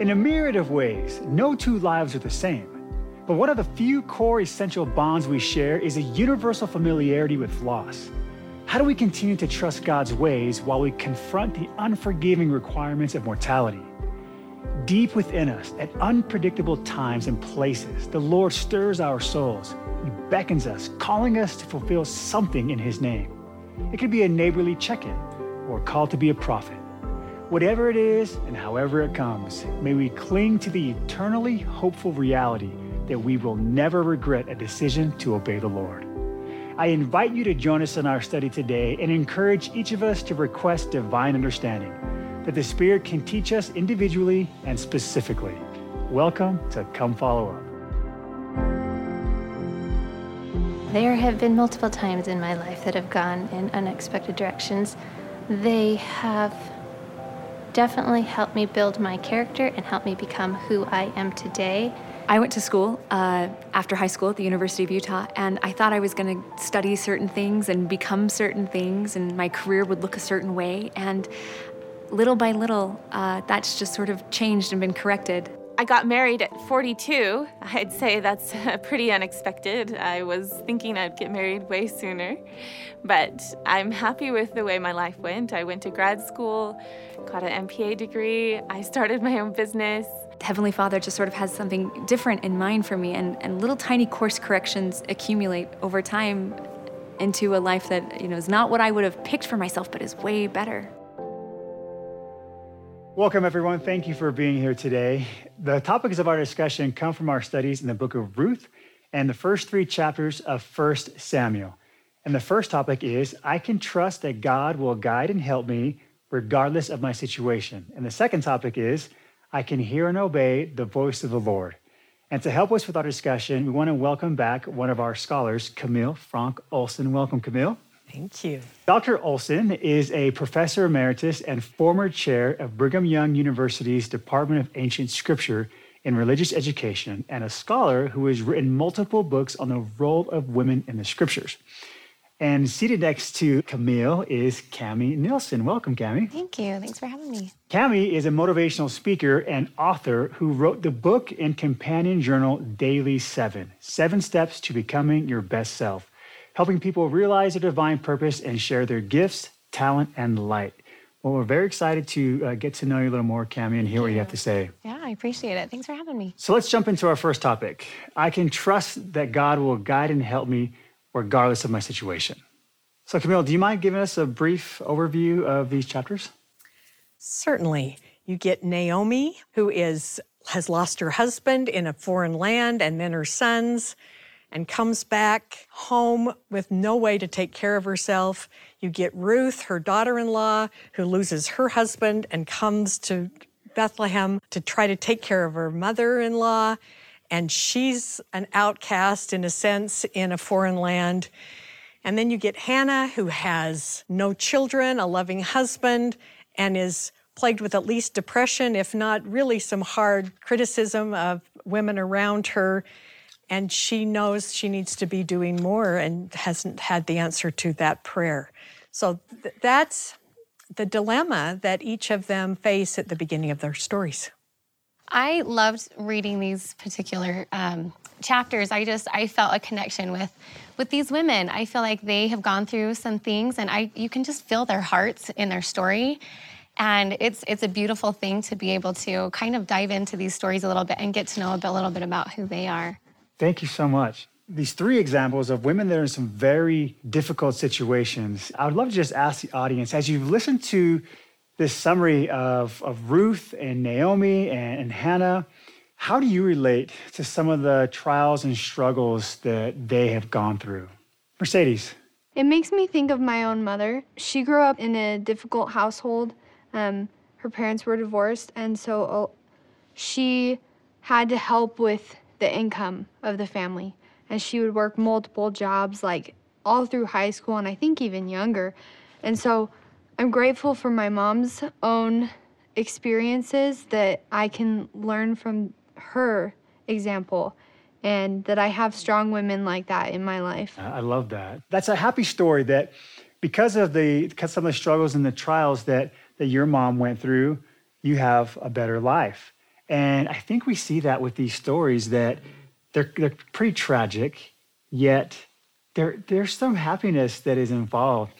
In a myriad of ways, no two lives are the same. But one of the few core essential bonds we share is a universal familiarity with loss. How do we continue to trust God's ways while we confront the unforgiving requirements of mortality? Deep within us, at unpredictable times and places, the Lord stirs our souls. He beckons us, calling us to fulfill something in His name. It could be a neighborly check in or a call to be a prophet. Whatever it is and however it comes, may we cling to the eternally hopeful reality that we will never regret a decision to obey the Lord. I invite you to join us in our study today and encourage each of us to request divine understanding that the Spirit can teach us individually and specifically. Welcome to Come Follow Up. There have been multiple times in my life that have gone in unexpected directions. They have definitely helped me build my character and helped me become who I am today. I went to school uh, after high school at the University of Utah, and I thought I was going to study certain things and become certain things, and my career would look a certain way. And little by little, uh, that's just sort of changed and been corrected. I got married at 42. I'd say that's pretty unexpected. I was thinking I'd get married way sooner, but I'm happy with the way my life went. I went to grad school, got an MPA degree, I started my own business. Heavenly Father just sort of has something different in mind for me, and, and little tiny course corrections accumulate over time into a life that you know is not what I would have picked for myself, but is way better. Welcome, everyone. Thank you for being here today. The topics of our discussion come from our studies in the book of Ruth and the first three chapters of 1 Samuel. And the first topic is I can trust that God will guide and help me regardless of my situation. And the second topic is I can hear and obey the voice of the Lord. And to help us with our discussion, we want to welcome back one of our scholars, Camille Fronk Olson. Welcome, Camille. Thank you. Dr. Olson is a professor emeritus and former chair of Brigham Young University's Department of Ancient Scripture in Religious Education and a scholar who has written multiple books on the role of women in the scriptures. And seated next to Camille is Cami Nilsson. Welcome, Cami. Thank you. Thanks for having me. Cami is a motivational speaker and author who wrote the book and companion journal Daily Seven Seven Steps to Becoming Your Best Self helping people realize their divine purpose and share their gifts, talent, and light. Well, we're very excited to uh, get to know you a little more, Cami, and hear what you have to say. Yeah, I appreciate it. Thanks for having me. So let's jump into our first topic. I can trust that God will guide and help me regardless of my situation. So, Camille, do you mind giving us a brief overview of these chapters? Certainly. You get Naomi, who is has lost her husband in a foreign land and then her sons and comes back home with no way to take care of herself. You get Ruth, her daughter in law, who loses her husband and comes to Bethlehem to try to take care of her mother in law. And she's an outcast in a sense in a foreign land. And then you get Hannah, who has no children, a loving husband, and is plagued with at least depression, if not really some hard criticism of women around her and she knows she needs to be doing more and hasn't had the answer to that prayer. So th- that's the dilemma that each of them face at the beginning of their stories. I loved reading these particular um, chapters. I just I felt a connection with with these women. I feel like they have gone through some things, and I you can just feel their hearts in their story. And it's it's a beautiful thing to be able to kind of dive into these stories a little bit and get to know a, bit, a little bit about who they are. Thank you so much. These three examples of women that are in some very difficult situations. I would love to just ask the audience as you've listened to this summary of, of Ruth and Naomi and, and Hannah, how do you relate to some of the trials and struggles that they have gone through? Mercedes. It makes me think of my own mother. She grew up in a difficult household. Um, her parents were divorced, and so uh, she had to help with the income of the family. And she would work multiple jobs, like all through high school, and I think even younger. And so I'm grateful for my mom's own experiences that I can learn from her example and that I have strong women like that in my life. I love that. That's a happy story that because of the because some of the struggles and the trials that that your mom went through, you have a better life. And I think we see that with these stories that they're, they're pretty tragic, yet there, there's some happiness that is involved.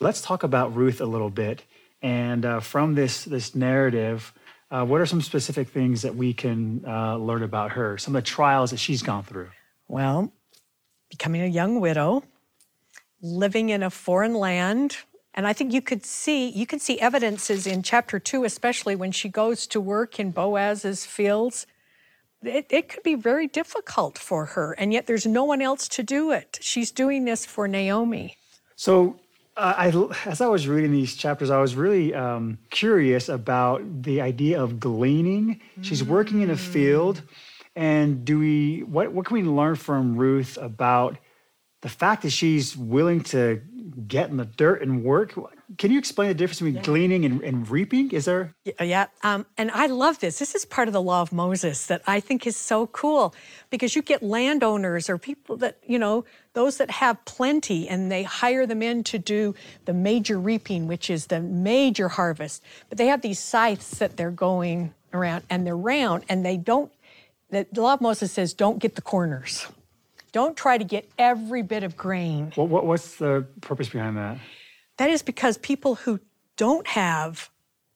Let's talk about Ruth a little bit. And uh, from this, this narrative, uh, what are some specific things that we can uh, learn about her, some of the trials that she's gone through? Well, becoming a young widow, living in a foreign land, and I think you could see you can see evidences in chapter two, especially when she goes to work in Boaz's fields. It, it could be very difficult for her, and yet there's no one else to do it. She's doing this for Naomi. So, uh, I, as I was reading these chapters, I was really um, curious about the idea of gleaning. She's working in a field, and do we what what can we learn from Ruth about the fact that she's willing to get in the dirt and work. Can you explain the difference between yeah. gleaning and, and, reaping? Is there? Yeah, yeah. Um, and I love this. This is part of the law of Moses that I think is so cool because you get landowners or people that, you know, those that have plenty and they hire them in to do the major reaping, which is the major harvest. But they have these scythes that they're going around and they're round and they don't, the law of Moses says, don't get the corners. Don't try to get every bit of grain. What, what, what's the purpose behind that? That is because people who don't have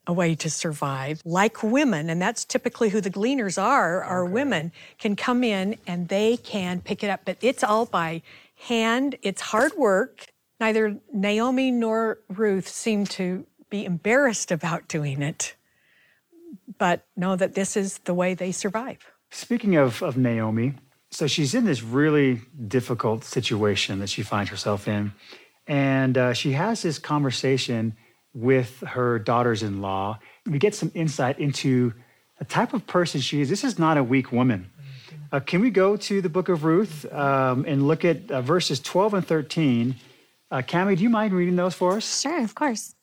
a way to survive, like women, and that's typically who the gleaners are, are okay. women, can come in and they can pick it up. But it's all by hand, it's hard work. Neither Naomi nor Ruth seem to be embarrassed about doing it, but know that this is the way they survive. Speaking of, of Naomi, so she's in this really difficult situation that she finds herself in. And uh, she has this conversation with her daughters in law. We get some insight into the type of person she is. This is not a weak woman. Uh, can we go to the book of Ruth um, and look at uh, verses 12 and 13? Uh, Cami, do you mind reading those for us? Sure, of course.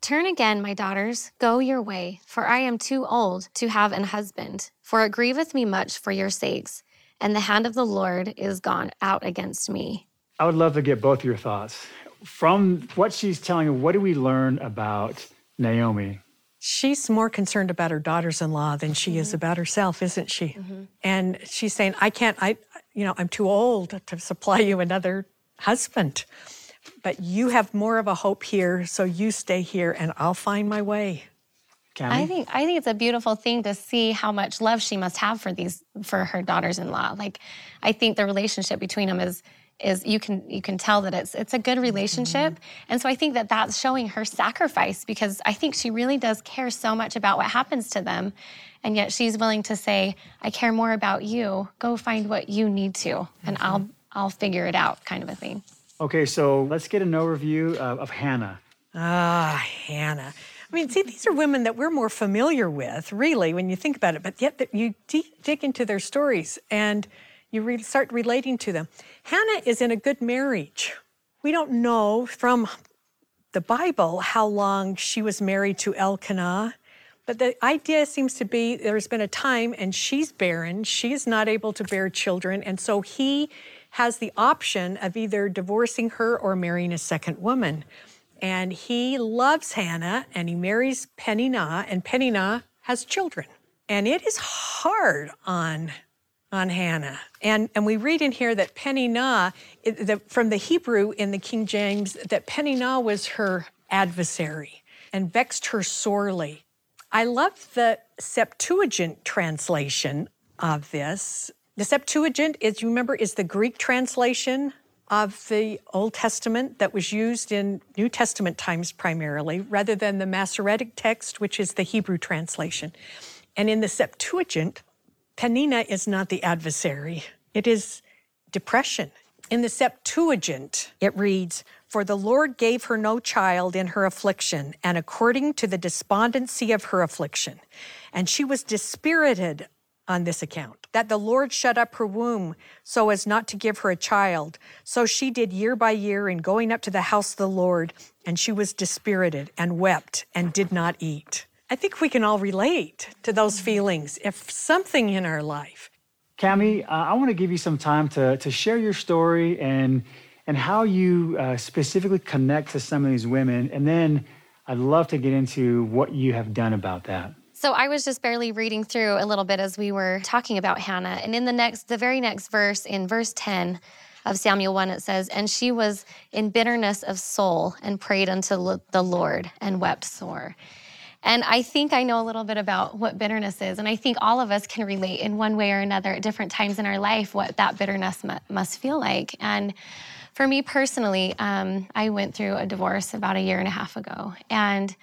Turn again, my daughters, go your way, for I am too old to have an husband. For it grieveth me much for your sakes and the hand of the Lord is gone out against me. I would love to get both your thoughts. From what she's telling you, what do we learn about Naomi? She's more concerned about her daughters in law than she mm-hmm. is about herself, isn't she? Mm-hmm. And she's saying, I can't, I, you know, I'm too old to supply you another husband. But you have more of a hope here, so you stay here and I'll find my way. Cami? I think I think it's a beautiful thing to see how much love she must have for these for her daughters-in-law. Like I think the relationship between them is is you can you can tell that it's it's a good relationship mm-hmm. and so i think that that's showing her sacrifice because i think she really does care so much about what happens to them and yet she's willing to say i care more about you go find what you need to and mm-hmm. i'll i'll figure it out kind of a thing okay so let's get an overview of, of hannah ah hannah I mean, see, these are women that we're more familiar with, really, when you think about it. But yet, you dig into their stories and you re- start relating to them. Hannah is in a good marriage. We don't know from the Bible how long she was married to Elkanah, but the idea seems to be there's been a time and she's barren, she's not able to bear children, and so he has the option of either divorcing her or marrying a second woman and he loves Hannah and he marries Peninnah, and Peninnah has children. And it is hard on, on Hannah. And, and we read in here that Peninnah, the, from the Hebrew in the King James, that Peninnah was her adversary and vexed her sorely. I love the Septuagint translation of this. The Septuagint, as you remember, is the Greek translation of the Old Testament that was used in New Testament times primarily, rather than the Masoretic text, which is the Hebrew translation. And in the Septuagint, Peninnah is not the adversary, it is depression. In the Septuagint, it reads, For the Lord gave her no child in her affliction, and according to the despondency of her affliction. And she was dispirited on this account, that the Lord shut up her womb so as not to give her a child. So she did year by year in going up to the house of the Lord, and she was dispirited and wept and did not eat. I think we can all relate to those feelings if something in our life. Cami, uh, I want to give you some time to, to share your story and, and how you uh, specifically connect to some of these women. And then I'd love to get into what you have done about that. So I was just barely reading through a little bit as we were talking about Hannah. And in the next, the very next verse, in verse 10 of Samuel 1, it says, And she was in bitterness of soul and prayed unto the Lord and wept sore. And I think I know a little bit about what bitterness is. And I think all of us can relate in one way or another at different times in our life what that bitterness must feel like. And for me personally, um, I went through a divorce about a year and a half ago. And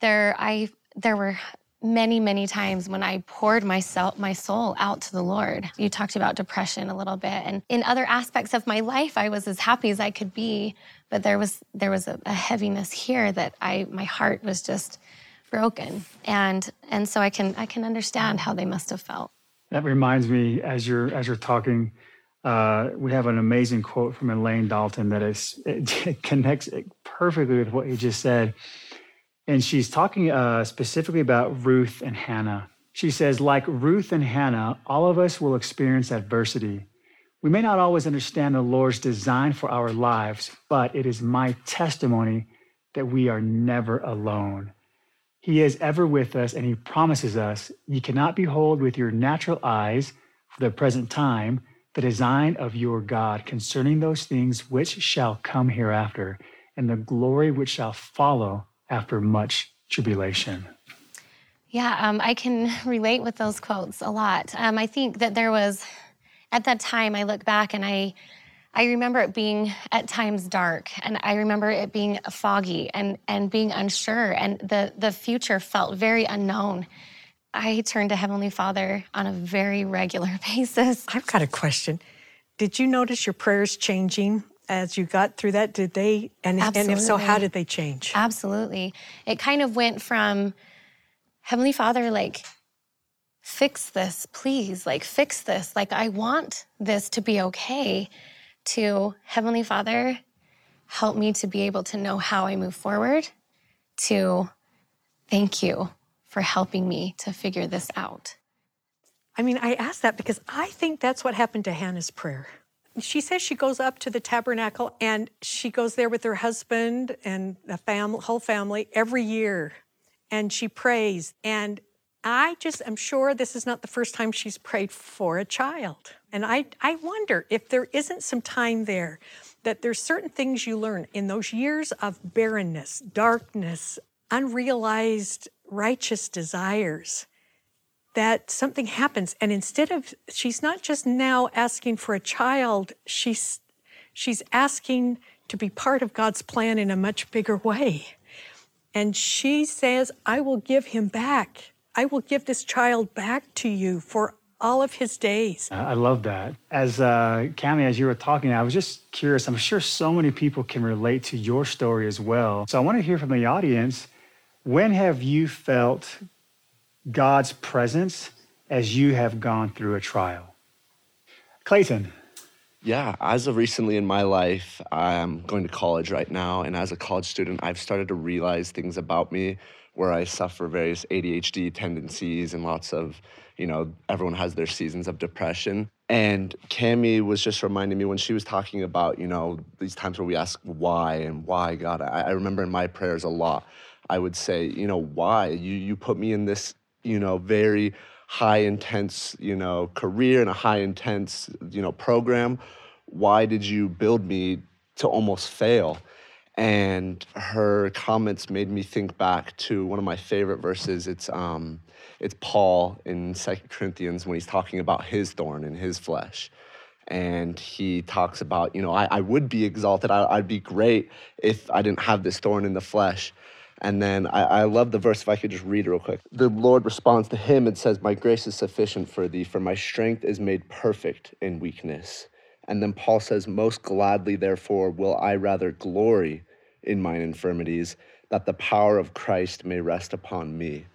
there, I, there were many, many times when I poured myself, my soul out to the Lord. You talked about depression a little bit, and in other aspects of my life, I was as happy as I could be, but there was there was a, a heaviness here that I my heart was just broken, and and so I can I can understand how they must have felt. That reminds me, as you're as you're talking, uh, we have an amazing quote from Elaine Dalton that is it connects perfectly with what you just said and she's talking uh, specifically about Ruth and Hannah. She says, like Ruth and Hannah, all of us will experience adversity. We may not always understand the Lord's design for our lives, but it is my testimony that we are never alone. He is ever with us, and He promises us, You cannot behold with your natural eyes for the present time the design of your God concerning those things which shall come hereafter, and the glory which shall follow after much tribulation. Yeah, um, I can relate with those quotes a lot. Um, I think that there was, at that time, I look back and I, I remember it being at times dark, and I remember it being foggy and and being unsure, and the the future felt very unknown. I turned to Heavenly Father on a very regular basis. I've got a question. Did you notice your prayers changing as you got through that? Did they, and, and if so, how did they change? Absolutely. It kind of went from Heavenly Father, like, fix this, please, like, fix this. Like, I want this to be okay, to Heavenly Father, help me to be able to know how I move forward, to thank you for helping me to figure this out. I mean, I ask that because I think that's what happened to Hannah's prayer she says she goes up to the tabernacle and she goes there with her husband and the family, whole family every year and she prays and I just am sure this is not the first time she's prayed for a child. And I, I wonder if there isn't some time there that there's certain things you learn in those years of barrenness, darkness, unrealized righteous desires that something happens and instead of she's not just now asking for a child she's she's asking to be part of God's plan in a much bigger way and she says I will give him back I will give this child back to you for all of his days. I love that. As uh, Cami, as you were talking, I was just curious. I'm sure so many people can relate to your story as well. So I want to hear from the audience. When have you felt God's presence as you have gone through a trial. Clayton. Yeah, as of recently in my life, I'm going to college right now. And as a college student, I've started to realize things about me where I suffer various ADHD tendencies and lots of, you know, everyone has their seasons of depression. And Cami was just reminding me when she was talking about, you know, these times where we ask why and why God. I, I remember in my prayers a lot, I would say, you know, why? You you put me in this you know, very high intense, you know, career and a high intense, you know, program. Why did you build me to almost fail? And her comments made me think back to one of my favorite verses. It's um, it's Paul in Second Corinthians when he's talking about his thorn in his flesh. And he talks about, you know, I, I would be exalted. I, I'd be great if I didn't have this thorn in the flesh. And then I, I love the verse, if I could just read it real quick. The Lord responds to him and says, My grace is sufficient for thee, for my strength is made perfect in weakness. And then Paul says, Most gladly, therefore, will I rather glory in mine infirmities, that the power of Christ may rest upon me.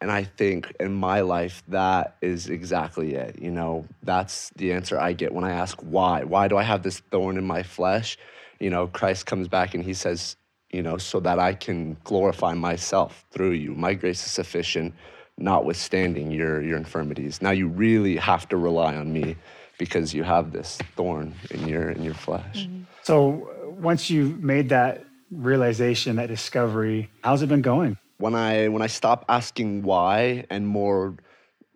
And I think in my life, that is exactly it. You know, that's the answer I get when I ask why. Why do I have this thorn in my flesh? You know, Christ comes back and he says, you know, so that I can glorify myself through you. My grace is sufficient, notwithstanding your, your infirmities. Now you really have to rely on me because you have this thorn in your in your flesh. Mm-hmm. So once you've made that realization, that discovery, how's it been going? when I when I stop asking why and more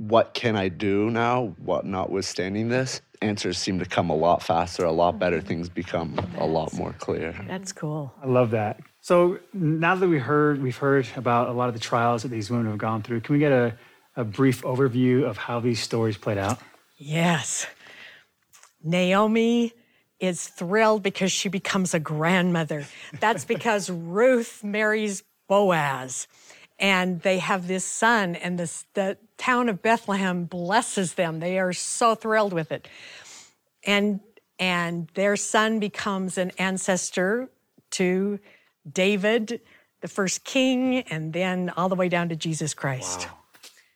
what can I do now, what notwithstanding this, answers seem to come a lot faster, a lot better. Mm-hmm. Things become a lot more clear. That's cool. I love that. So now that we heard we've heard about a lot of the trials that these women have gone through, can we get a, a brief overview of how these stories played out? Yes. Naomi is thrilled because she becomes a grandmother. That's because Ruth marries Boaz and they have this son, and this, the town of Bethlehem blesses them. They are so thrilled with it. And, and their son becomes an ancestor to David, the first king, and then all the way down to Jesus Christ. Wow.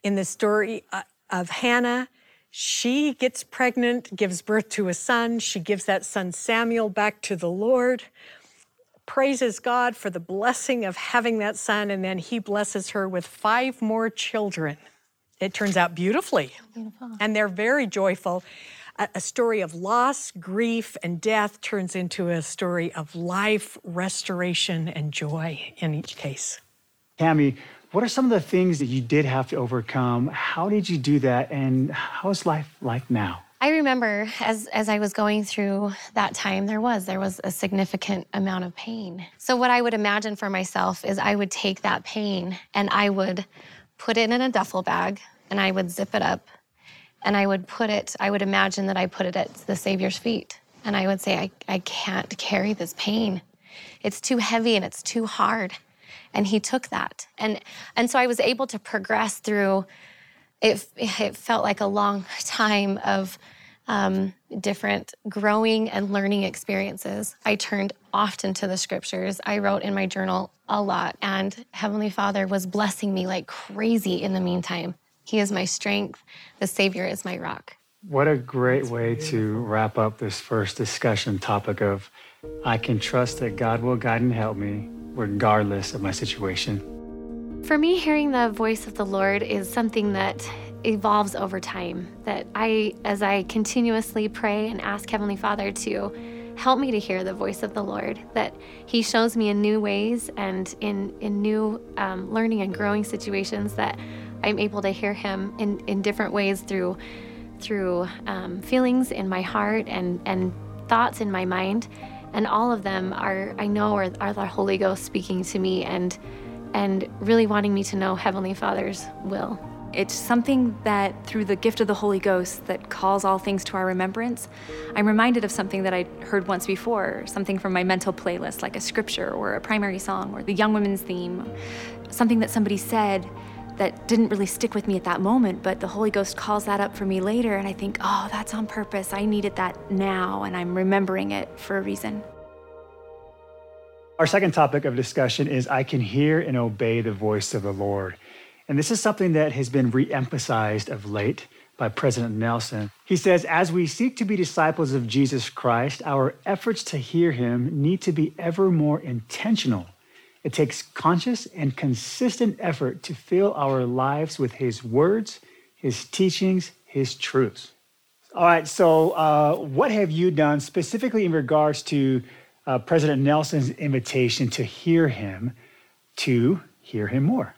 In the story uh, of Hannah, she gets pregnant, gives birth to a son. She gives that son Samuel back to the Lord praises God for the blessing of having that son, and then he blesses her with five more children. It turns out beautifully. Beautiful. And they're very joyful. A, a story of loss, grief, and death turns into a story of life, restoration, and joy in each case. Tammy, what are some of the things that you did have to overcome? How did you do that? And how is life like now? I remember as as I was going through that time there was there was a significant amount of pain. So what I would imagine for myself is I would take that pain and I would put it in a duffel bag and I would zip it up and I would put it I would imagine that I put it at the Savior's feet and I would say I I can't carry this pain. It's too heavy and it's too hard. And he took that. And and so I was able to progress through it, it felt like a long time of um, different growing and learning experiences. I turned often to the scriptures. I wrote in my journal a lot, and Heavenly Father was blessing me like crazy in the meantime. He is my strength, the Savior is my rock. What a great way to wrap up this first discussion topic of I can trust that God will guide and help me regardless of my situation. For me, hearing the voice of the Lord is something that evolves over time. That I, as I continuously pray and ask Heavenly Father to help me to hear the voice of the Lord, that He shows me in new ways and in, in new um, learning and growing situations that I'm able to hear Him in, in different ways through through um, feelings in my heart and, and thoughts in my mind. And all of them are, I know, are, are the Holy Ghost speaking to me and and really wanting me to know Heavenly Father's will. It's something that, through the gift of the Holy Ghost, that calls all things to our remembrance. I'm reminded of something that I heard once before, something from my mental playlist, like a scripture or a primary song or the Young Women's theme, something that somebody said that didn't really stick with me at that moment, but the Holy Ghost calls that up for me later, and I think, oh, that's on purpose. I needed that now, and I'm remembering it for a reason. Our second topic of discussion is I can hear and obey the voice of the Lord. And this is something that has been re-emphasized of late by President Nelson. He says, as we seek to be disciples of Jesus Christ, our efforts to hear him need to be ever more intentional. It takes conscious and consistent effort to fill our lives with his words, his teachings, his truths. All right, so uh, what have you done specifically in regards to uh, President Nelson's invitation to hear him, to hear him more.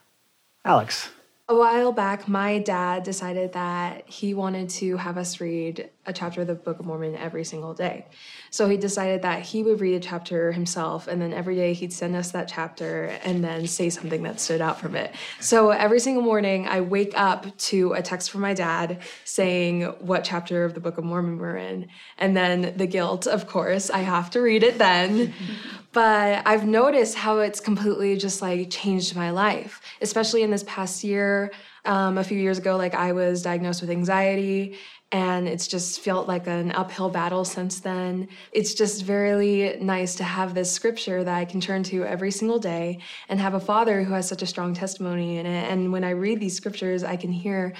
Alex. A while back, my dad decided that he wanted to have us read a chapter of the Book of Mormon every single day. So he decided that he would read a chapter himself, and then every day he'd send us that chapter and then say something that stood out from it. So every single morning, I wake up to a text from my dad saying what chapter of the Book of Mormon we're in. And then the guilt, of course, I have to read it then. but I've noticed how it's completely just like changed my life, especially in this past year. Um, a few years ago, like I was diagnosed with anxiety, and it's just felt like an uphill battle since then. It's just very nice to have this scripture that I can turn to every single day and have a father who has such a strong testimony in it. And when I read these scriptures, I can hear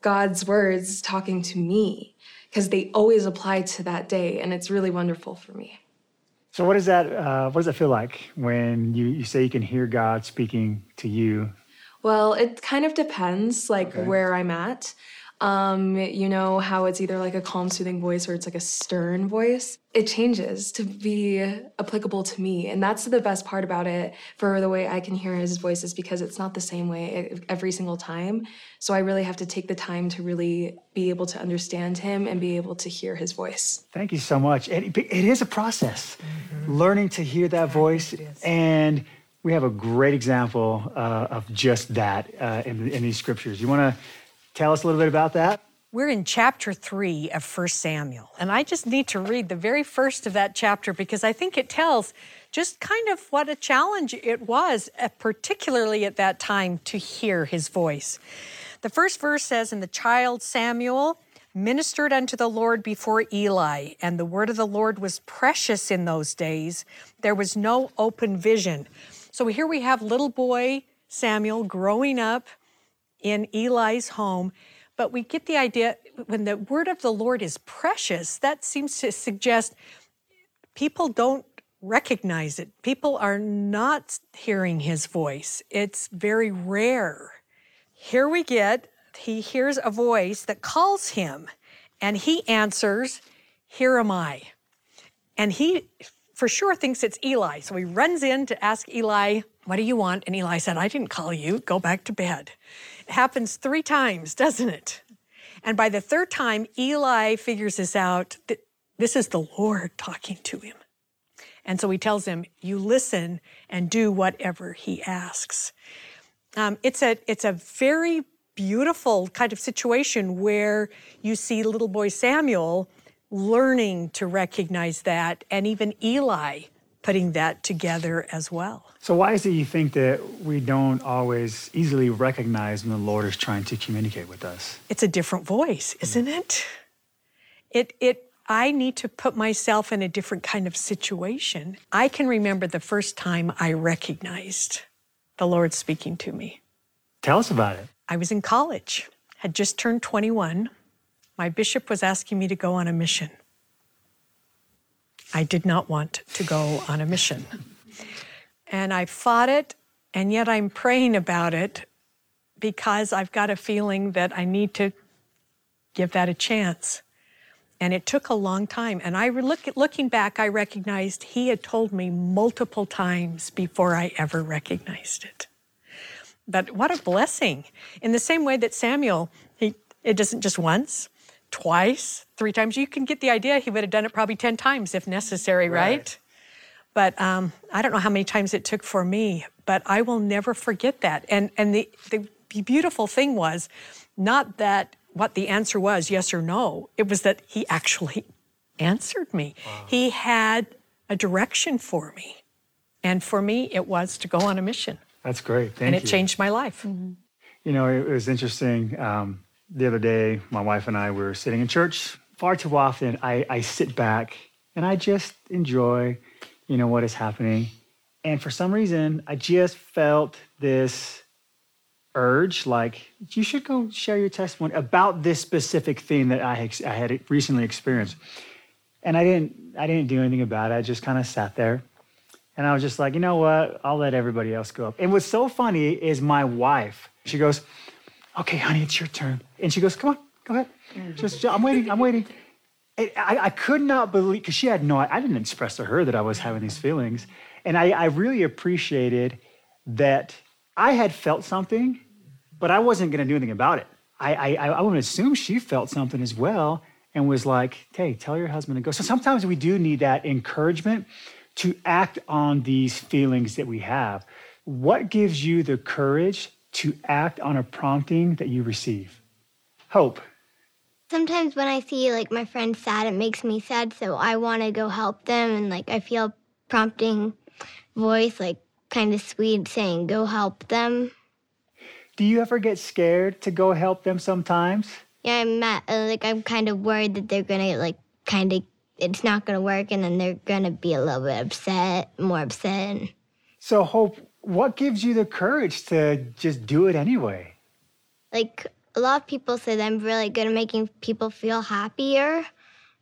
God's words talking to me because they always apply to that day, and it's really wonderful for me. So, what does that uh, what does that feel like when you, you say you can hear God speaking to you? Well, it kind of depends, like okay. where I'm at. Um, you know how it's either like a calm, soothing voice or it's like a stern voice. It changes to be applicable to me. And that's the best part about it for the way I can hear his voice is because it's not the same way every single time. So I really have to take the time to really be able to understand him and be able to hear his voice. Thank you so much. It, it is a process, learning to hear that voice. And we have a great example uh, of just that uh, in, in these scriptures. You want to tell us a little bit about that? We're in chapter three of 1 Samuel, and I just need to read the very first of that chapter because I think it tells just kind of what a challenge it was, uh, particularly at that time, to hear his voice. The first verse says, And the child Samuel ministered unto the Lord before Eli, and the word of the Lord was precious in those days. There was no open vision. So here we have little boy Samuel growing up in Eli's home. But we get the idea when the word of the Lord is precious, that seems to suggest people don't recognize it. People are not hearing his voice. It's very rare. Here we get, he hears a voice that calls him, and he answers, Here am I. And he for sure thinks it's Eli. So he runs in to ask Eli, What do you want? And Eli said, I didn't call you. Go back to bed. Happens three times, doesn't it? And by the third time, Eli figures this out that this is the Lord talking to him. And so he tells him, You listen and do whatever he asks. Um, it's, a, it's a very beautiful kind of situation where you see little boy Samuel learning to recognize that, and even Eli putting that together as well. So, why is it you think that we don't always easily recognize when the Lord is trying to communicate with us? It's a different voice, mm. isn't it? It, it, I need to put myself in a different kind of situation. I can remember the first time I recognized the Lord speaking to me. Tell us about it. I was in college, had just turned 21. My bishop was asking me to go on a mission. I did not want to go on a mission. And I fought it, and yet I'm praying about it because I've got a feeling that I need to give that a chance. And it took a long time. And I look, looking back, I recognized he had told me multiple times before I ever recognized it. But what a blessing. In the same way that Samuel, he, it isn't just once, twice, three times. You can get the idea he would have done it probably 10 times if necessary, right? right? But um, I don't know how many times it took for me, but I will never forget that. And, and the, the beautiful thing was not that what the answer was, yes or no, it was that he actually answered me. Wow. He had a direction for me. And for me, it was to go on a mission. That's great. Thank and it you. changed my life. Mm-hmm. You know, it was interesting. Um, the other day, my wife and I were sitting in church. Far too often, I, I sit back and I just enjoy, you know, what is happening. And for some reason, I just felt this urge, like you should go share your testimony about this specific thing that I had, I had recently experienced. And I didn't, I didn't do anything about it. I just kind of sat there, and I was just like, you know what? I'll let everybody else go up. And what's so funny is my wife. She goes, okay, honey, it's your turn. And she goes, come on, go ahead. Just, I'm waiting, I'm waiting. I, I could not believe, because she had no, I didn't express to her that I was having these feelings. And I, I really appreciated that I had felt something, but I wasn't going to do anything about it. I, I, I would assume she felt something as well and was like, hey, tell your husband to go. So sometimes we do need that encouragement to act on these feelings that we have. What gives you the courage to act on a prompting that you receive. Hope. Sometimes when I see like my friends sad, it makes me sad, so I want to go help them, and like I feel prompting voice, like kind of sweet, saying go help them. Do you ever get scared to go help them sometimes? Yeah, I'm uh, like I'm kind of worried that they're gonna like kind of it's not gonna work, and then they're gonna be a little bit upset, more upset. So, Hope, what gives you the courage to just do it anyway? Like a lot of people say that I'm really good at making people feel happier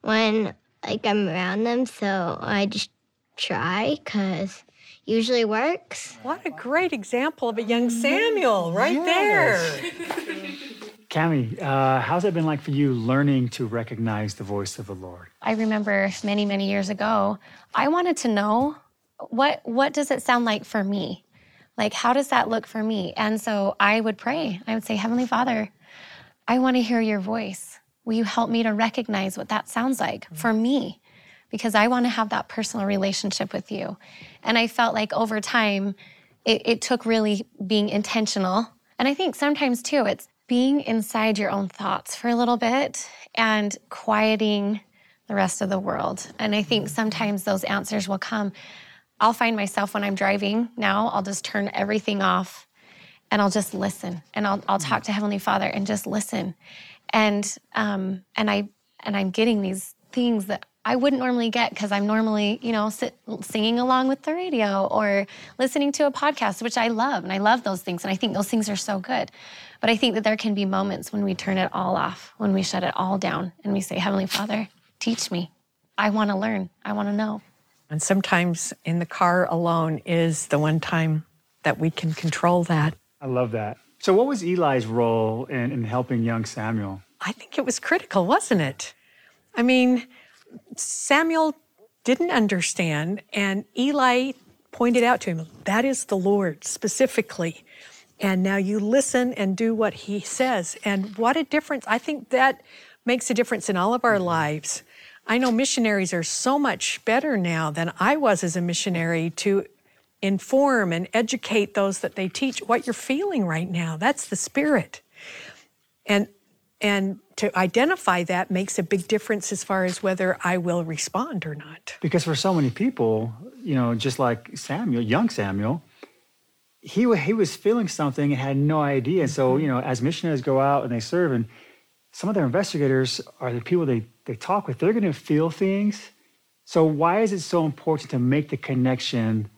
when like I'm around them, so I just try because usually works. What a great example of a young Samuel right yes. there. Cami, uh, how's it been like for you learning to recognize the voice of the Lord? I remember many, many years ago, I wanted to know what what does it sound like for me? Like how does that look for me? And so I would pray. I would say, Heavenly Father, I want to hear your voice. Will you help me to recognize what that sounds like mm. for me? Because I want to have that personal relationship with you. And I felt like over time, it, it took really being intentional. And I think sometimes too, it's being inside your own thoughts for a little bit and quieting the rest of the world. And I think mm. sometimes those answers will come. I'll find myself when I'm driving now, I'll just turn everything off and I'll just listen and I'll, I'll talk to Heavenly Father and just listen. And, um, and I, and I'm getting these things that I wouldn't normally get because I'm normally, you know, sit, singing along with the radio or listening to a podcast, which I love. And I love those things. And I think those things are so good. But I think that there can be moments when we turn it all off, when we shut it all down and we say, Heavenly Father, teach me. I want to learn. I want to know. And sometimes in the car alone is the one time that we can control that. I love that. So, what was Eli's role in, in helping young Samuel? I think it was critical, wasn't it? I mean, Samuel didn't understand, and Eli pointed out to him, That is the Lord specifically. And now you listen and do what he says. And what a difference. I think that makes a difference in all of our lives. I know missionaries are so much better now than I was as a missionary to inform and educate those that they teach what you're feeling right now. That's the spirit. And and to identify that makes a big difference as far as whether I will respond or not. Because for so many people, you know, just like Samuel, young Samuel, he he was feeling something and had no idea. And so, you know, as missionaries go out and they serve, and some of their investigators are the people they they talk with. They're going to feel things. So why is it so important to make the connection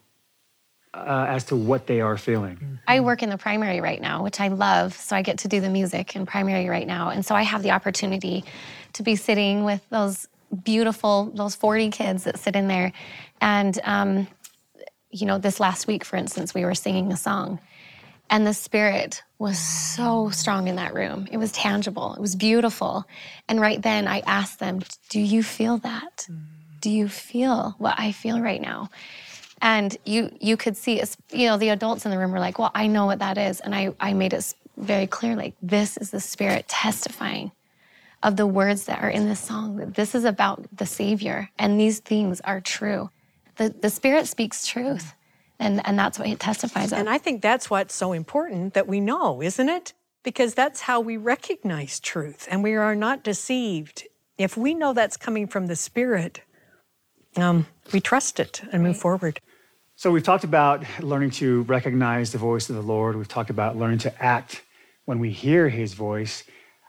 uh, as to what they are feeling. I work in the primary right now, which I love. So I get to do the music in primary right now. And so I have the opportunity to be sitting with those beautiful, those 40 kids that sit in there. And, um, you know, this last week, for instance, we were singing a song. And the spirit was so strong in that room. It was tangible, it was beautiful. And right then I asked them, Do you feel that? Do you feel what I feel right now? And you you could see, you know, the adults in the room were like, "Well, I know what that is," and I I made it very clear, like this is the Spirit testifying of the words that are in this song. That this is about the Savior, and these things are true. The the Spirit speaks truth, and and that's what it testifies of. And I think that's what's so important that we know, isn't it? Because that's how we recognize truth, and we are not deceived. If we know that's coming from the Spirit, um, we trust it and move forward. So we've talked about learning to recognize the voice of the Lord. We've talked about learning to act when we hear His voice.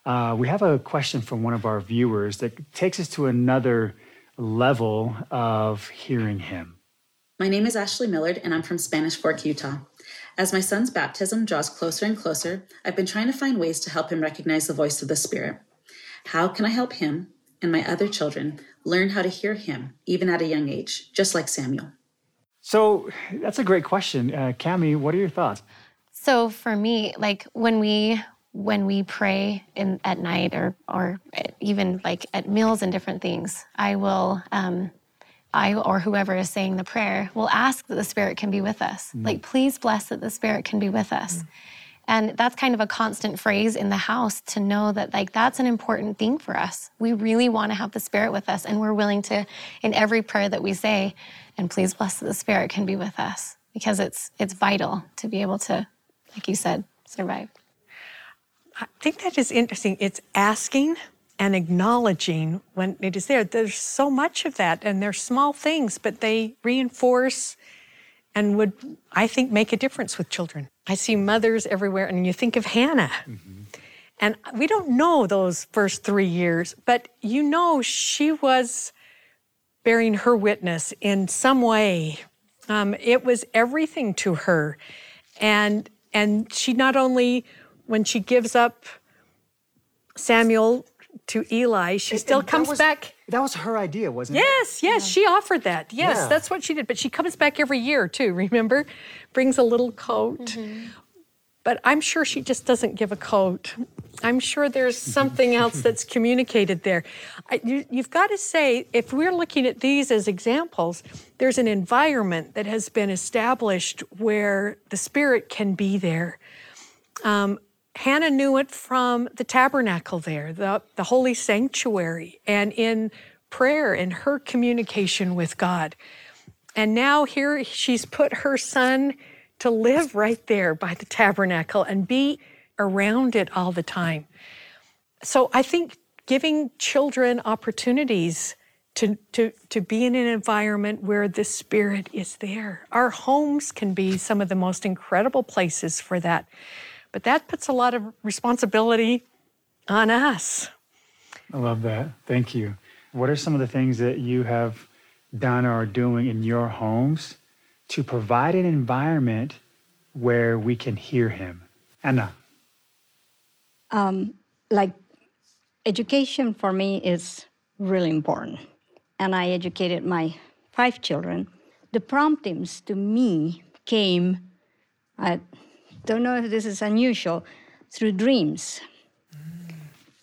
Uh, we have a question from one of our viewers that takes us to another level of hearing Him. My name is Ashley Millard, and I'm from Spanish Fork, Utah. As my son's baptism draws closer and closer, I've been trying to find ways to help him recognize the voice of the Spirit. How can I help him and my other children learn how to hear Him, even at a young age, just like Samuel? So that's a great question, uh, Cami. What are your thoughts? So for me, like when we when we pray in at night or or even like at meals and different things, I will. Um, I or whoever is saying the prayer will ask that the Spirit can be with us. Mm. Like, please bless that the Spirit can be with us. Mm. And that's kind of a constant phrase in the house to know that like that's an important thing for us. We really want to have the spirit with us and we're willing to in every prayer that we say and please bless that the spirit can be with us because it's it's vital to be able to like you said survive. I think that is interesting. It's asking and acknowledging when it is there. There's so much of that and they're small things but they reinforce and would, I think, make a difference with children. I see mothers everywhere, and you think of Hannah. Mm-hmm. And we don't know those first three years, but you know she was bearing her witness in some way. Um, it was everything to her. And, and she not only, when she gives up Samuel to Eli, she still comes was, back. That was her idea, wasn't yes, it? Yes, yes, she offered that. Yes, yeah. that's what she did. But she comes back every year too, remember? Brings a little coat. Mm-hmm. but I'm sure she just doesn't give a coat. I'm sure there's something else that's communicated there. I, you, you've got to say, if we're looking at these as examples, there's an environment that has been established where the Spirit can be there. Um, Hannah knew it from the tabernacle there, the, the holy sanctuary, and in prayer and her communication with God. And now here she's put her son to live right there by the tabernacle and be around it all the time. So I think giving children opportunities to, to, to be in an environment where the Spirit is there. Our homes can be some of the most incredible places for that. But that puts a lot of responsibility on us. I love that. Thank you. What are some of the things that you have done or are doing in your homes to provide an environment where we can hear Him? Anna. Um, like education for me is really important. And I educated my five children. The promptings to me came, I don't know if this is unusual, through dreams.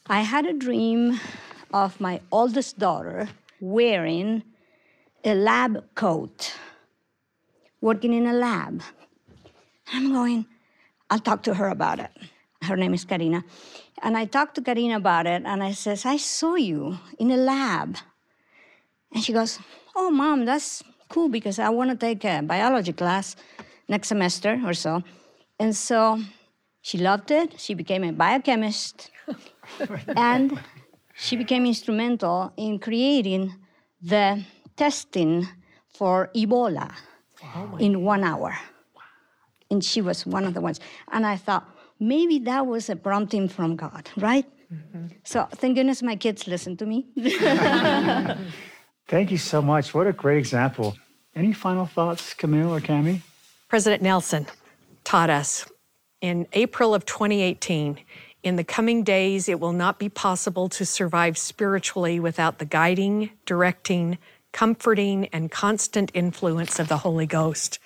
I had a dream of my oldest daughter wearing a lab coat, working in a lab. I'm going, I'll talk to her about it. Her name is Karina. And I talked to Karina about it, and I says, I saw you in a lab. And she goes, Oh, mom, that's cool because I want to take a biology class next semester or so. And so she loved it. She became a biochemist. and she became instrumental in creating the testing for Ebola oh in one hour. And she was one of the ones. And I thought, maybe that was a prompting from God, right? Mm-hmm. So thank goodness my kids listen to me. thank you so much. What a great example. Any final thoughts, Camille or Cami? President Nelson taught us in April of 2018 in the coming days, it will not be possible to survive spiritually without the guiding, directing, comforting, and constant influence of the Holy Ghost.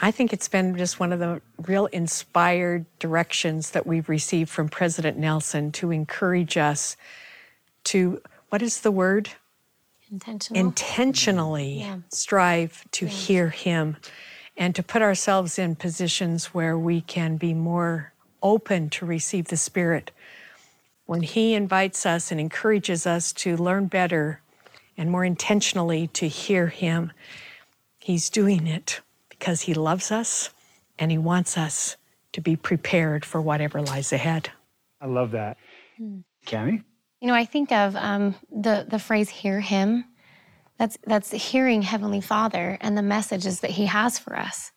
I think it's been just one of the real inspired directions that we've received from President Nelson to encourage us to, what is the word? Intentional. Intentionally yeah. strive to yeah. hear Him and to put ourselves in positions where we can be more open to receive the Spirit. When He invites us and encourages us to learn better and more intentionally to hear Him, He's doing it because He loves us and He wants us to be prepared for whatever lies ahead. I love that. Cami? You know, I think of um, the, the phrase hear Him. That's, that's hearing Heavenly Father and the messages that He has for us.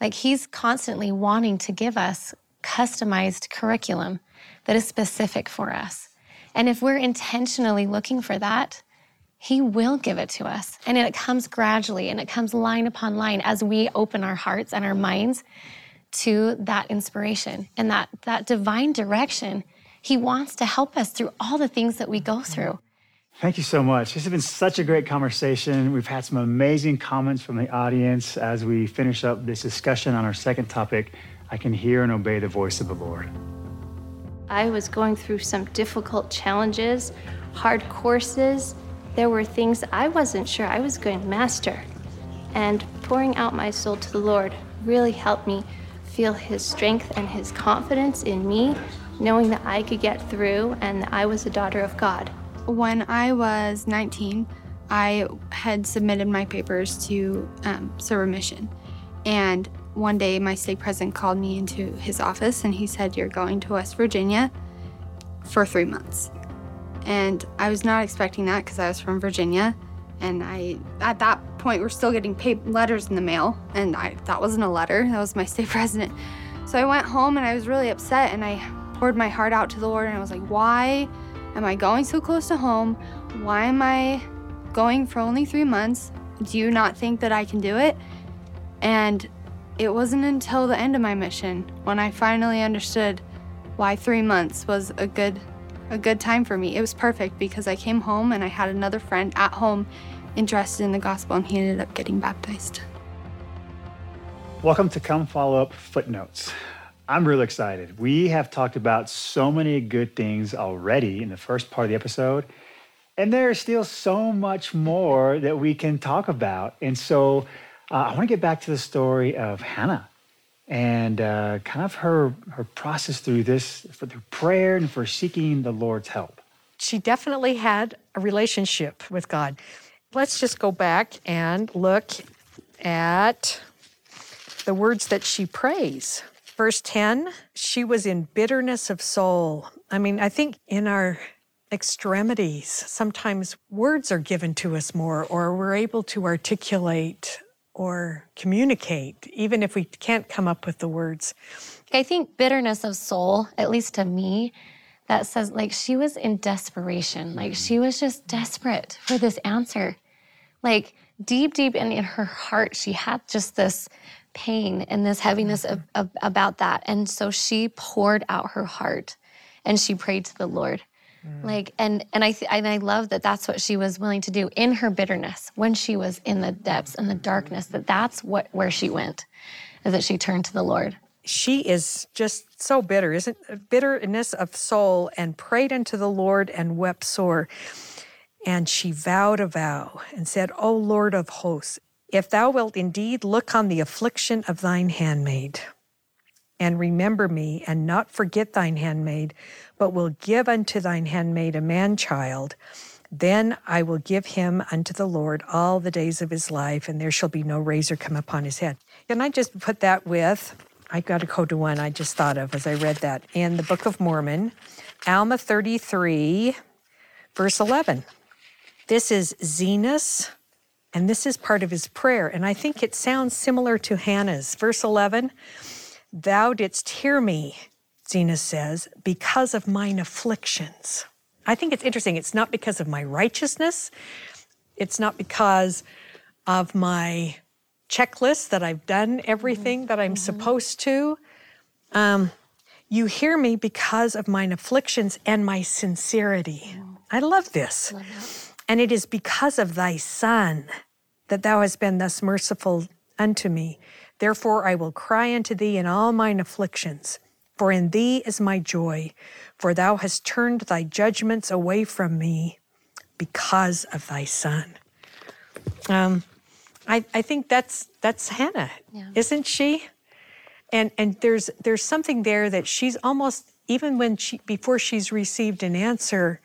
Like He's constantly wanting to give us customized curriculum that is specific for us. And if we're intentionally looking for that, He will give it to us. And it comes gradually and it comes line upon line as we open our hearts and our minds to that inspiration and that, that divine direction. He wants to help us through all the things that we go through. Thank you so much. This has been such a great conversation. We've had some amazing comments from the audience as we finish up this discussion on our second topic I can hear and obey the voice of the Lord. I was going through some difficult challenges, hard courses. There were things I wasn't sure I was going to master. And pouring out my soul to the Lord really helped me feel His strength and His confidence in me, knowing that I could get through and that I was a daughter of God. When I was 19, I had submitted my papers to um, mission. And one day my stake president called me into his office and he said, You're going to West Virginia for three months. And I was not expecting that because I was from Virginia. And I, at that point, we're still getting paper letters in the mail. And I, that wasn't a letter, that was my stake president. So I went home and I was really upset and I poured my heart out to the Lord and I was like, Why am I going so close to home? Why am I going for only three months? Do you not think that I can do it? And it wasn't until the end of my mission when I finally understood why three months was a good a good time for me. It was perfect because I came home and I had another friend at home interested in the gospel and he ended up getting baptized. Welcome to Come Follow Up Footnotes. I'm really excited. We have talked about so many good things already in the first part of the episode, and there's still so much more that we can talk about. And so uh, I want to get back to the story of Hannah and uh, kind of her her process through this for through prayer and for seeking the Lord's help. She definitely had a relationship with God. Let's just go back and look at the words that she prays. Verse 10, she was in bitterness of soul. I mean, I think in our extremities, sometimes words are given to us more, or we're able to articulate or communicate, even if we can't come up with the words. I think bitterness of soul, at least to me, that says like she was in desperation. Like mm. she was just desperate for this answer. Like deep, deep in, in her heart, she had just this pain and this heaviness of, of, about that. And so she poured out her heart and she prayed to the Lord. Mm. Like and and I th- and I love that that's what she was willing to do in her bitterness when she was in the depths and the darkness that that's what where she went is that she turned to the Lord. She is just so bitter, isn't bitterness of soul and prayed unto the Lord and wept sore. And she vowed a vow and said, O Lord of hosts, if thou wilt indeed look on the affliction of thine handmaid, and remember me, and not forget thine handmaid, but will give unto thine handmaid a man child, then I will give him unto the Lord all the days of his life, and there shall be no razor come upon his head. And I just put that with? I got to go to one I just thought of as I read that in the Book of Mormon, Alma 33, verse 11. This is Zenos and this is part of his prayer. And I think it sounds similar to Hannah's. Verse 11 Thou didst hear me, Zenos says, because of mine afflictions. I think it's interesting. It's not because of my righteousness, it's not because of my checklist that I've done everything that I'm mm-hmm. supposed to. Um, you hear me because of mine afflictions and my sincerity. I love this. Love and it is because of thy Son that thou hast been thus merciful unto me. Therefore I will cry unto thee in all mine afflictions. For in thee is my joy, for thou hast turned thy judgments away from me because of thy Son. Um, I, I think that's that's Hannah, yeah. isn't she? And and there's there's something there that she's almost even when she before she's received an answer,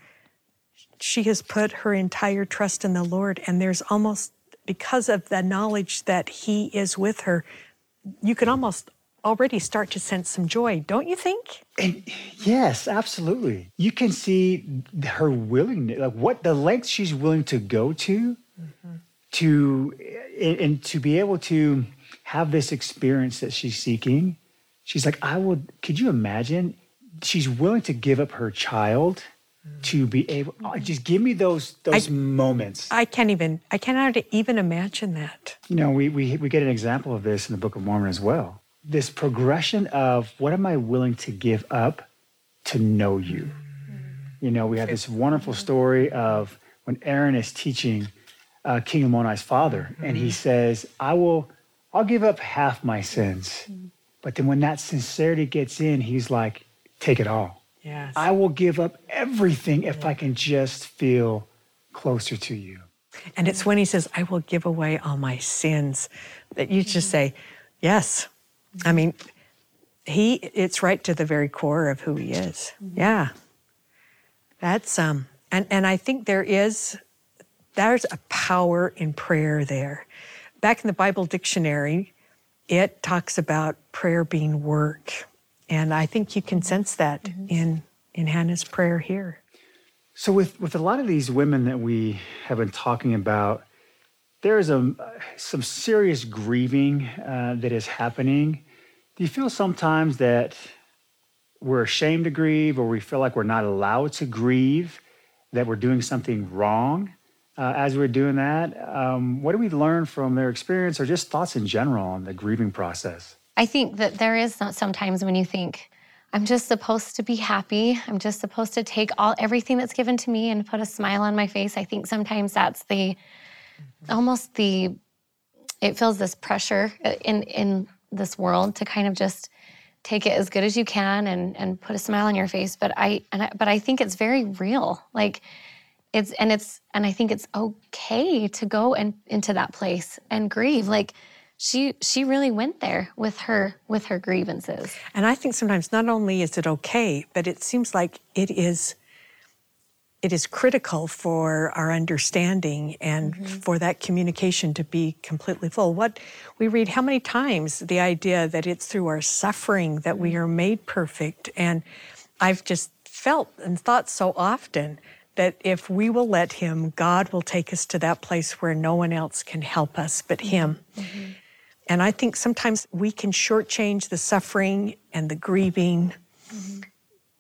she has put her entire trust in the Lord, and there's almost because of the knowledge that He is with her, you can almost already start to sense some joy, don't you think? And yes, absolutely. You can see her willingness, like what the lengths she's willing to go to, mm-hmm. to and, and to be able to have this experience that she's seeking. She's like, I would. Could you imagine? She's willing to give up her child to be able oh, just give me those those I, moments. I can't even i cannot even imagine that. You know we, we we get an example of this in the book of mormon as well. This progression of what am i willing to give up to know you? Mm-hmm. you know we have this wonderful story of when aaron is teaching uh, king Lamoni's father mm-hmm. and he says i will i'll give up half my sins. Mm-hmm. but then when that sincerity gets in he's like take it all Yes. I will give up everything if I can just feel closer to you. And it's when he says, I will give away all my sins, that you just say, Yes. I mean, he it's right to the very core of who he is. Mm-hmm. Yeah. That's um and, and I think there is there's a power in prayer there. Back in the Bible dictionary, it talks about prayer being work. And I think you can sense that mm-hmm. in, in Hannah's prayer here. So, with, with a lot of these women that we have been talking about, there is a, some serious grieving uh, that is happening. Do you feel sometimes that we're ashamed to grieve or we feel like we're not allowed to grieve, that we're doing something wrong uh, as we're doing that? Um, what do we learn from their experience or just thoughts in general on the grieving process? I think that there is sometimes when you think, I'm just supposed to be happy. I'm just supposed to take all everything that's given to me and put a smile on my face. I think sometimes that's the almost the it feels this pressure uh, in in this world to kind of just take it as good as you can and and put a smile on your face. But I and I, but I think it's very real. Like it's and it's and I think it's okay to go and into that place and grieve. Like she she really went there with her with her grievances. And I think sometimes not only is it okay, but it seems like it is it is critical for our understanding and mm-hmm. for that communication to be completely full. What we read how many times the idea that it's through our suffering that we mm-hmm. are made perfect and I've just felt and thought so often that if we will let him, God will take us to that place where no one else can help us but him. Mm-hmm. And I think sometimes we can shortchange the suffering and the grieving mm-hmm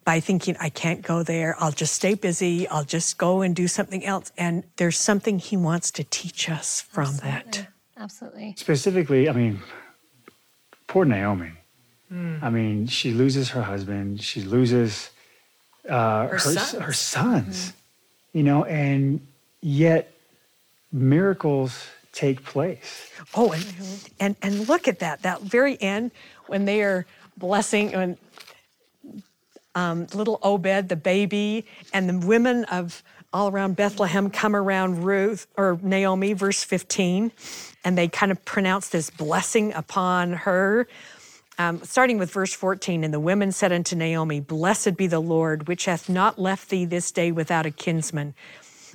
by thinking, I can't go there, I'll just stay busy, I'll just go and do something else. And there's something He wants to teach us from Absolutely. that. Absolutely. Specifically, I mean, poor Naomi. Mm. I mean, she loses her husband, she loses uh, her, her, sons, her sons mm. you know, and yet miracles take place. Oh, and, and and look at that, that very end when they are blessing, when um, little Obed, the baby, and the women of all around Bethlehem come around Ruth or Naomi, verse 15, and they kind of pronounce this blessing upon her. Um, starting with verse 14, and the women said unto Naomi, Blessed be the Lord, which hath not left thee this day without a kinsman.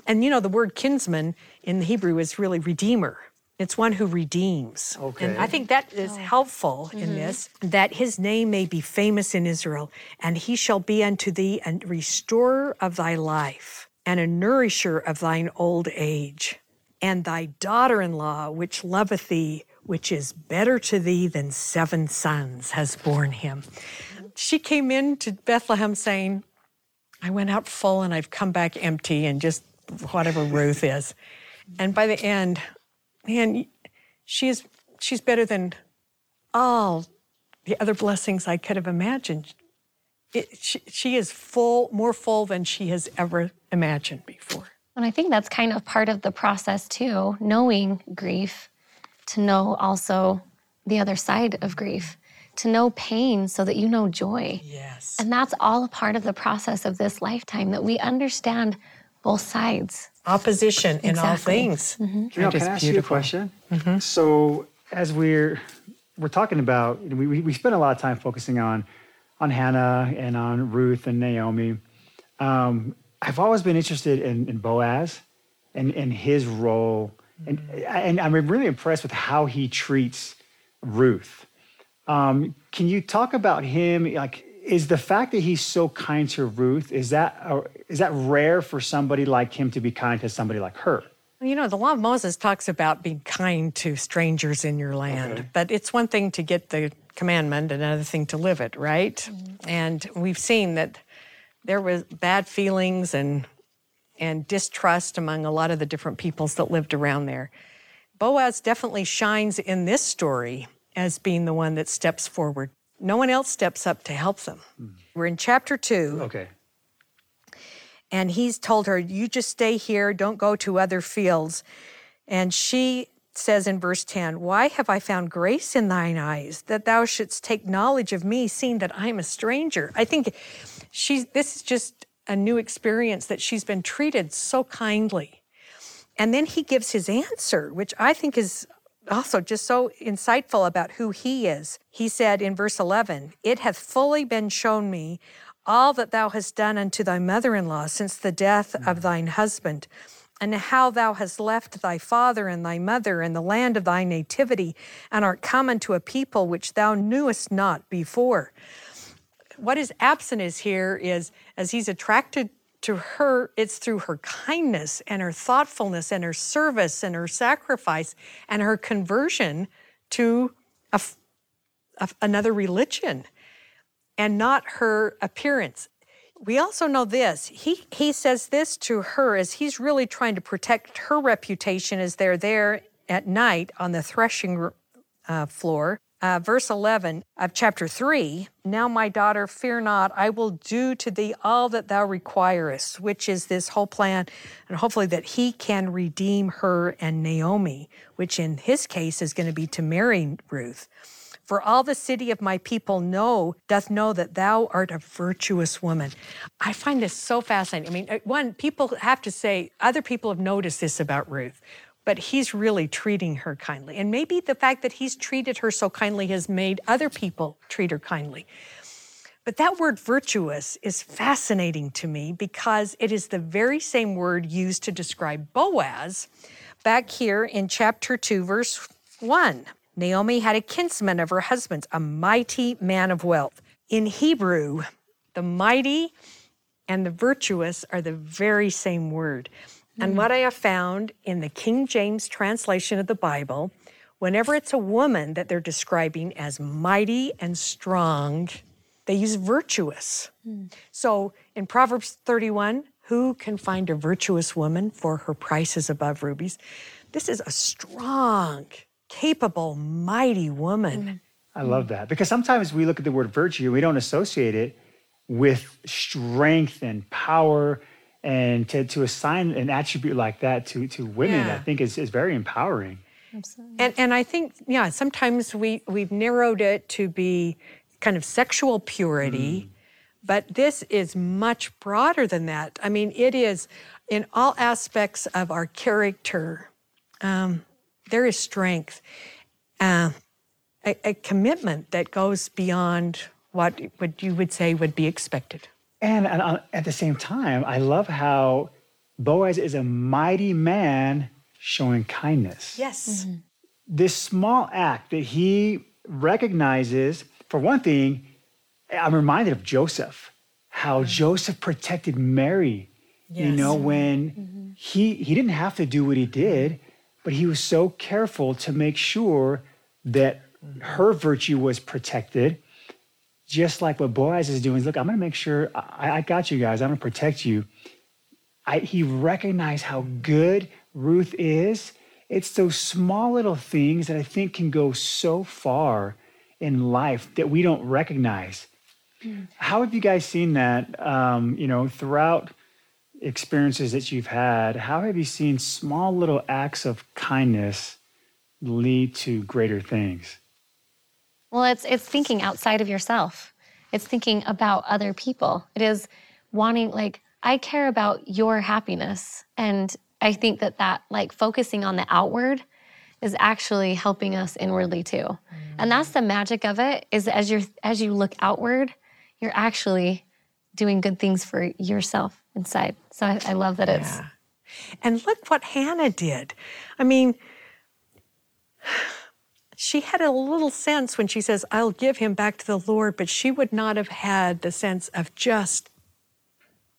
And you know, the word kinsman in the Hebrew is really redeemer. It's one who redeems. Okay. And I think that is oh. helpful mm-hmm. in this, that his name may be famous in Israel, and he shall be unto thee a restorer of thy life, and a nourisher of thine old age. And thy daughter in law, which loveth thee, which is better to thee than seven sons, has borne him. She came into Bethlehem saying, I went out full and I've come back empty, and just whatever Ruth is. And by the end, man, she's she's better than all the other blessings I could have imagined. It, she, she is full, more full than she has ever imagined before. And I think that's kind of part of the process too, knowing grief, to know also the other side of grief, to know pain so that you know joy. Yes. And that's all a part of the process of this lifetime that we understand both sides opposition in all things. Mm-hmm. You know, can I ask beautiful. you a question? Mm-hmm. So as we're we're talking about, we, we spend a lot of time focusing on on Hannah and on Ruth and Naomi. Um, I've always been interested in, in Boaz and, and his role, and, and I'm really impressed with how he treats Ruth. Um, can you talk about him? Like, is the fact that he's so kind to Ruth is that is that rare for somebody like him to be kind to somebody like her? You know, the law of Moses talks about being kind to strangers in your land, okay. but it's one thing to get the commandment, another thing to live it, right? Mm-hmm. And we've seen that there was bad feelings and and distrust among a lot of the different peoples that lived around there. Boaz definitely shines in this story as being the one that steps forward. No one else steps up to help them. Mm. We're in chapter two. Okay. And he's told her, You just stay here, don't go to other fields. And she says in verse 10, Why have I found grace in thine eyes that thou shouldst take knowledge of me, seeing that I am a stranger? I think she's, this is just a new experience that she's been treated so kindly. And then he gives his answer, which I think is also just so insightful about who he is. He said in verse 11, It hath fully been shown me all that thou hast done unto thy mother in law since the death of mm. thine husband, and how thou hast left thy father and thy mother and the land of thy nativity, and art come unto a people which thou knewest not before. What is absent is here is as he's attracted to her, it's through her kindness and her thoughtfulness and her service and her sacrifice and her conversion to a, a, another religion and not her appearance. We also know this. He, he says this to her as he's really trying to protect her reputation as they're there at night on the threshing uh, floor uh, verse 11 of chapter 3 Now, my daughter, fear not, I will do to thee all that thou requirest, which is this whole plan, and hopefully that he can redeem her and Naomi, which in his case is going to be to marry Ruth. For all the city of my people know, doth know that thou art a virtuous woman. I find this so fascinating. I mean, uh, one, people have to say, other people have noticed this about Ruth, but he's really treating her kindly. And maybe the fact that he's treated her so kindly has made other people treat her kindly. But that word virtuous is fascinating to me because it is the very same word used to describe Boaz back here in chapter 2, verse 1. Naomi had a kinsman of her husband's, a mighty man of wealth. In Hebrew, the mighty and the virtuous are the very same word. And hmm. what I have found in the King James translation of the Bible, whenever it's a woman that they're describing as mighty and strong, they use virtuous. Hmm. So in Proverbs 31, who can find a virtuous woman for her price is above rubies? This is a strong, capable, mighty woman. Hmm. I love that because sometimes we look at the word virtue, we don't associate it with strength and power. And to, to assign an attribute like that to, to women, Yeah. I think is, is very empowering. And and I think yeah, sometimes we we've narrowed it to be kind of sexual purity, but this is much broader than that. I mean, it is in all aspects of our character. Um, there is strength, uh, a, a commitment that goes beyond what what you would say would be expected. And, and uh, at the same time, I love how Boaz is a mighty man showing kindness. Yes. Mm-hmm. This small act that he recognizes, for one thing, I'm reminded of Joseph, how mm-hmm. Joseph protected Mary. You know, when mm-hmm. he he didn't have to do what he did, but he was so careful to make sure that her virtue was protected just like what Boaz is doing, is look, I'm going to make sure I, I got you guys. I'm going to protect you. I, he recognized how good Ruth is. It's those small little things that I think can go so far in life that we don't recognize. How have you guys seen that? Um, you know, throughout experiences that you've had, how have you seen small little acts of kindness lead to greater things? Well, it's it's thinking outside of yourself. It's thinking about other people. It is wanting like I care about your happiness and I think that that like focusing on the outward is actually helping us inwardly too. Mm. And that's the magic of it is as you as you look outward, you're actually doing good things for yourself inside. So I, I love that it's yeah. And look what Hannah did. I mean, she had a little sense when she says, I'll give him back to the Lord, but she would not have had the sense of just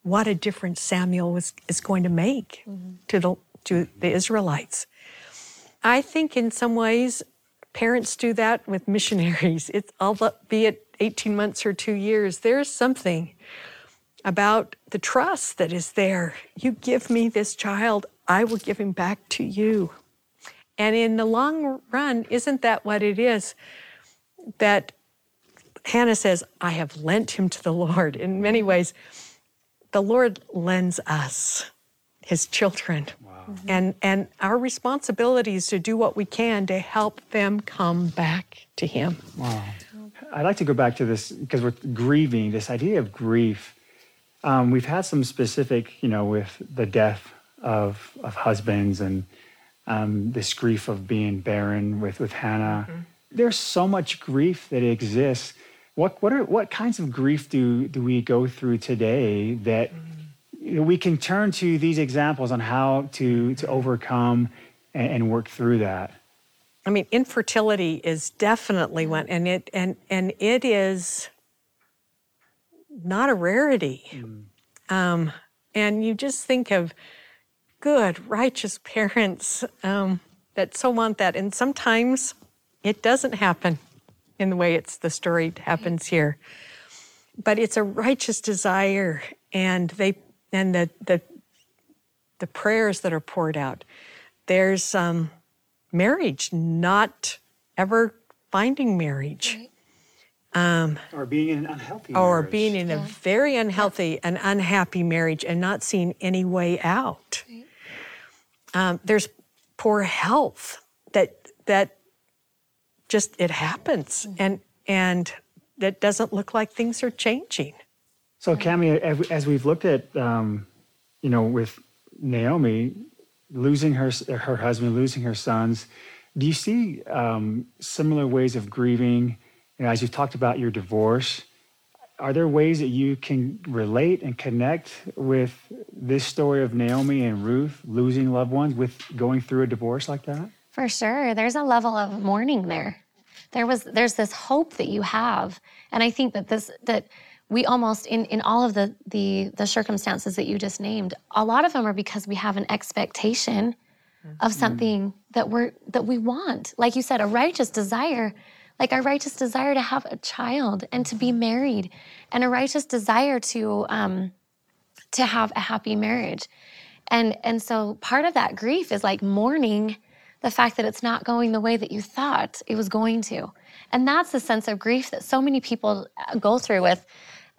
what a difference Samuel was is going to make mm-hmm. to the to the Israelites. I think in some ways parents do that with missionaries. It's albeit 18 months or two years, there's something about the trust that is there. You give me this child, I will give him back to you. And in the long run, isn't that what it is? That Hannah says, I have lent him to the Lord. In many ways, the Lord lends us, his children. And, and our responsibility is to do what we can to help them come back to him. Wow. I'd like to go back to this because we're grieving, this idea of grief. Um, we've had some specific, you know, with the death of, of husbands and um, this grief of being barren with, with Hannah. Mm-hmm. There's so much grief that exists. What, what, are, what kinds of grief do, do we go through today that you know, we can turn to these examples on how to, to mm-hmm. overcome and, and work through that? I mean, infertility is definitely one, and it and and it is not a rarity. Mm. Um, and you just think of good, righteous parents um, that so want that, and sometimes it doesn't happen in the way it's the story happens here. But it's a righteous desire, and they and the the the prayers that are poured out. There's um, marriage, not ever finding marriage. Um, Or being in an unhealthy or marriage. being in a very unhealthy and unhappy marriage and not seeing any way out. Um, there's poor health that that just it happens, and and that doesn't look like things are changing. So, Cami, as- as we've looked at, um, you know, with Naomi losing her her husband, losing her sons, do you see um, similar ways of grieving? You know, as you've talked about your divorce, are there ways that you can relate and connect with this story of Naomi and Ruth losing loved ones with going through a divorce like that? For sure. There's a level of mourning there. There was there's this hope that you have. And I think that this that we almost in in all of the the the circumstances that you just named, a lot of them are because we have an expectation mm-hmm. of something that we're that we want. Like you said, a righteous desire, like our righteous desire to have a child and to be married, and a righteous desire to um, to have a happy marriage. And and so part of that grief is like mourning the fact that it's not going the way that you thought it was going to. And that's the sense of grief that so many people uh, go through with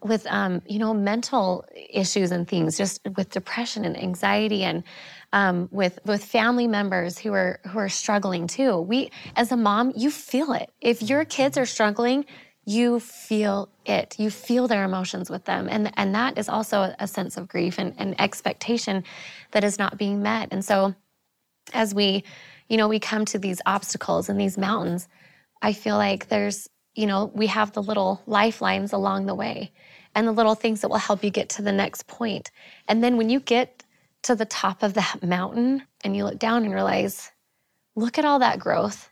with um, you know mental issues and things, just with depression and anxiety and um, with with family members who are who are struggling too. We as a mom, you feel it. If your kids are struggling, you feel it. You feel their emotions with them. And, and that is also a sense of grief and, and expectation that is not being met. And so as we, you know, we come to these obstacles and these mountains, I feel like there's, you know, we have the little lifelines along the way and the little things that will help you get to the next point. And then when you get to the top of that mountain and you look down and realize, look at all that growth.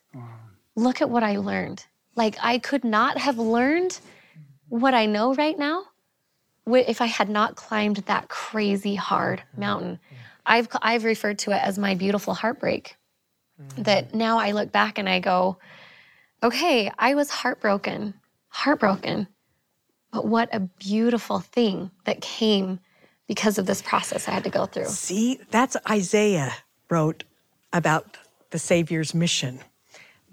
Look at what I learned. Like I could not have learned what I know right now if I had not climbed that crazy hard mm-hmm. mountain. I've I've referred to it as my beautiful heartbreak. Mm-hmm. That now I look back and I go, okay, I was heartbroken, heartbroken. But what a beautiful thing that came because of this process I had to go through. See, that's Isaiah wrote about the Savior's mission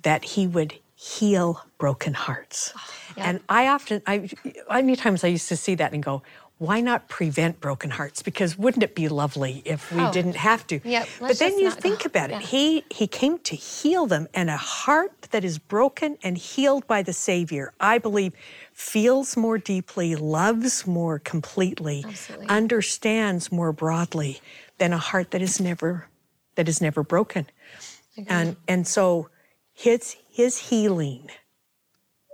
that he would heal broken hearts. Oh, and I often, I, many times I used to see that and go, why not prevent broken hearts? Because wouldn't it be lovely if we Oh. didn't have to? Yep, But then you not go- think about it. yeah. He he came to heal them, and a heart that is broken and healed by the Savior, I believe, feels more deeply, loves more completely, understands more broadly than a heart that is never that is never broken. And and so his his healing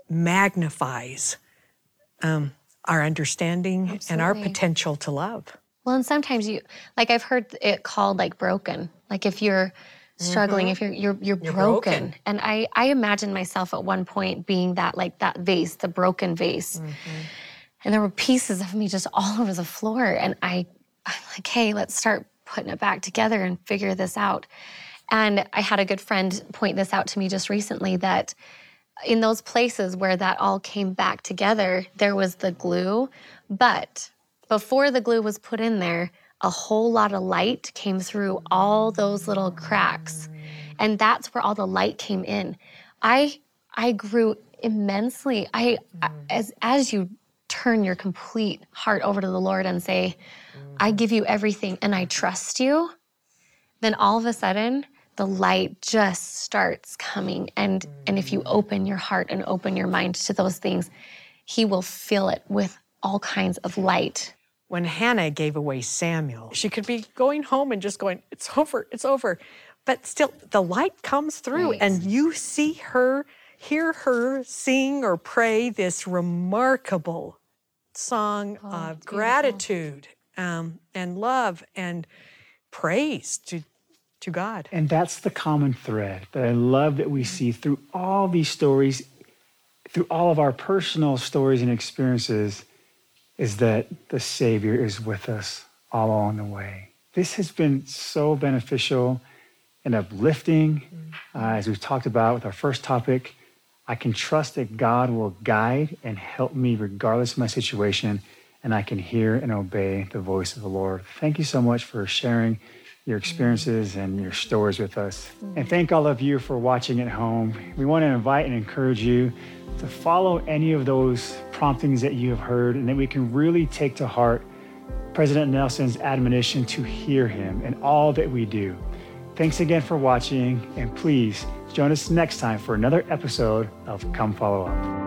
magnifies um, our understanding and our potential to love. Well, and sometimes you like I've heard it called like broken. Like if you're struggling, Mhm. if you're you're you're, You're broken. broken. And I I imagine myself at one point being that like that vase, the broken vase. And there were pieces of me just all over the floor. And I I'm like, hey, let's start putting it back together and figure this out. And I had a good friend point this out to me just recently that in those places where that all came back together, there was the glue. But before the glue was put in there, a whole lot of light came through all those little cracks. And that's where all the light came in. I I grew immensely. I mm. as as you turn your complete heart over to the Lord and say, mm. I give you everything and I trust you, then all of a sudden the light just starts coming and and if you mm. open your heart and open your mind to those things he will fill it with all kinds of light When Hannah gave away Samuel, she could be going home and just going, It's over, it's over. But still, the light comes through, Right. and you see her, hear her sing or pray this remarkable song of gratitude um, and love and praise to, to God. And that's the common thread that I love that we see through all these stories, through all of our personal stories and experiences, is that the Savior is with us all along the way. This has been so beneficial and uplifting. Uh, as we've talked about with our first topic, I can trust that God will guide and help me regardless of my situation, and I can hear and obey the voice of the Lord. Thank you so much for sharing your mm. experiences and your stories with us. Mm. And thank all of you for watching at home. We want to invite and encourage you to follow any of those promptings that you have heard and that we can really take to heart President Nelson's admonition to hear him in all that we do. Thanks again for watching, and please Join us next time for another episode of Come Follow Up.